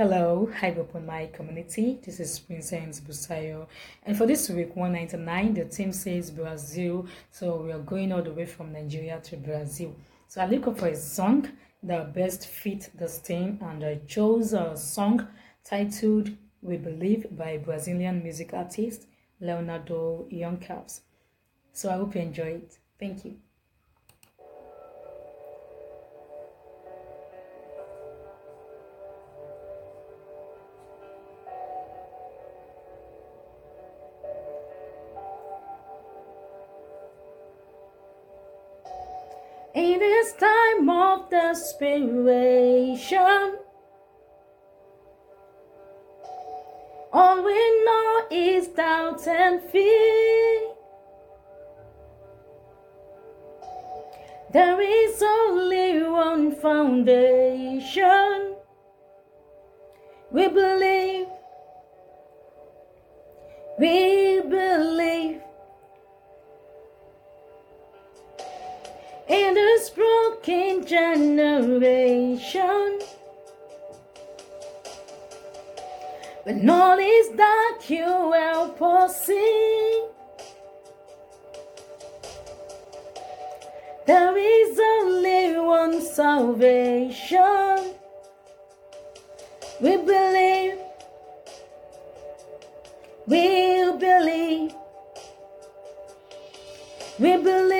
Hello, Hive Open Mic community. This is Princess Busayo, and for this week 199, the team says Brazil, so we are going all the way from Nigeria to Brazil. So I look up for a song that best fit this team, and I chose a song titled "We Believe" by Brazilian music artist Leonardo Gonçalves. So I hope you enjoy it. Thank you. In this time of desperation, all we know is doubt and fear. There is only one foundation. We believe, we believe. In this broken generation. When all is that you will us see. There is only one salvation. We believe, we believe. We believe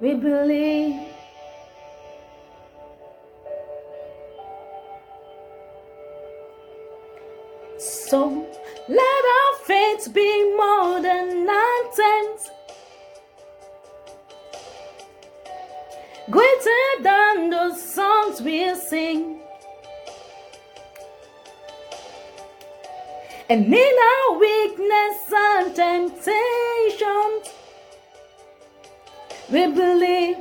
we believe. So let our faith be more than nonsense, greater than the songs we sing. And in our weakness and temptations, we believe.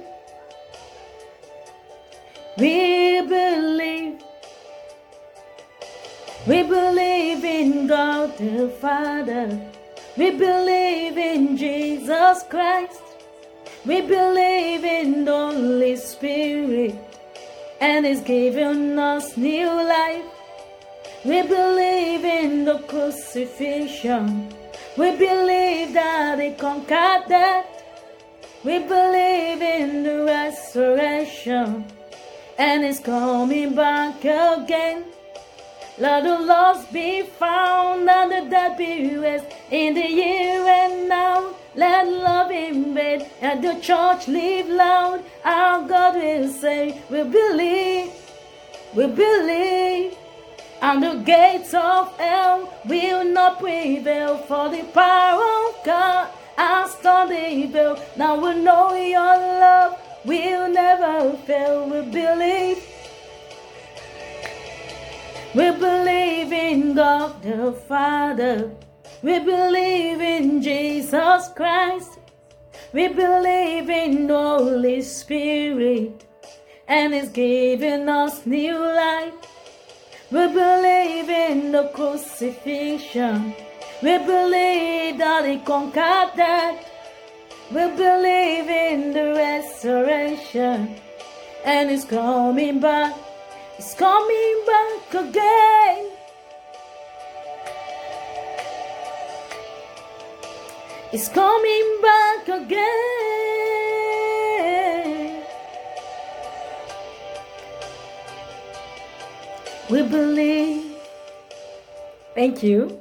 We believe. We believe in God the Father. We believe in Jesus Christ. We believe in the Holy Spirit. And He's given us new life. We believe in the crucifixion. We believe that He conquered death. We believe in the resurrection and it's coming back again. Let the lost be found and the dead be raised in the year and now. Let love invade and the church live loud. Our God will say, We believe, we believe. And the gates of hell will not prevail for the power of God Now we know your love will never fail. We believe. We believe in God the Father. We believe in Jesus Christ. We believe in Holy Spirit. And He's giving us new life. We believe in the crucifixion. We believe that He conquered death. We believe in the resurrection. And it's coming back. It's coming back again. It's coming back again. We believe. Thank you.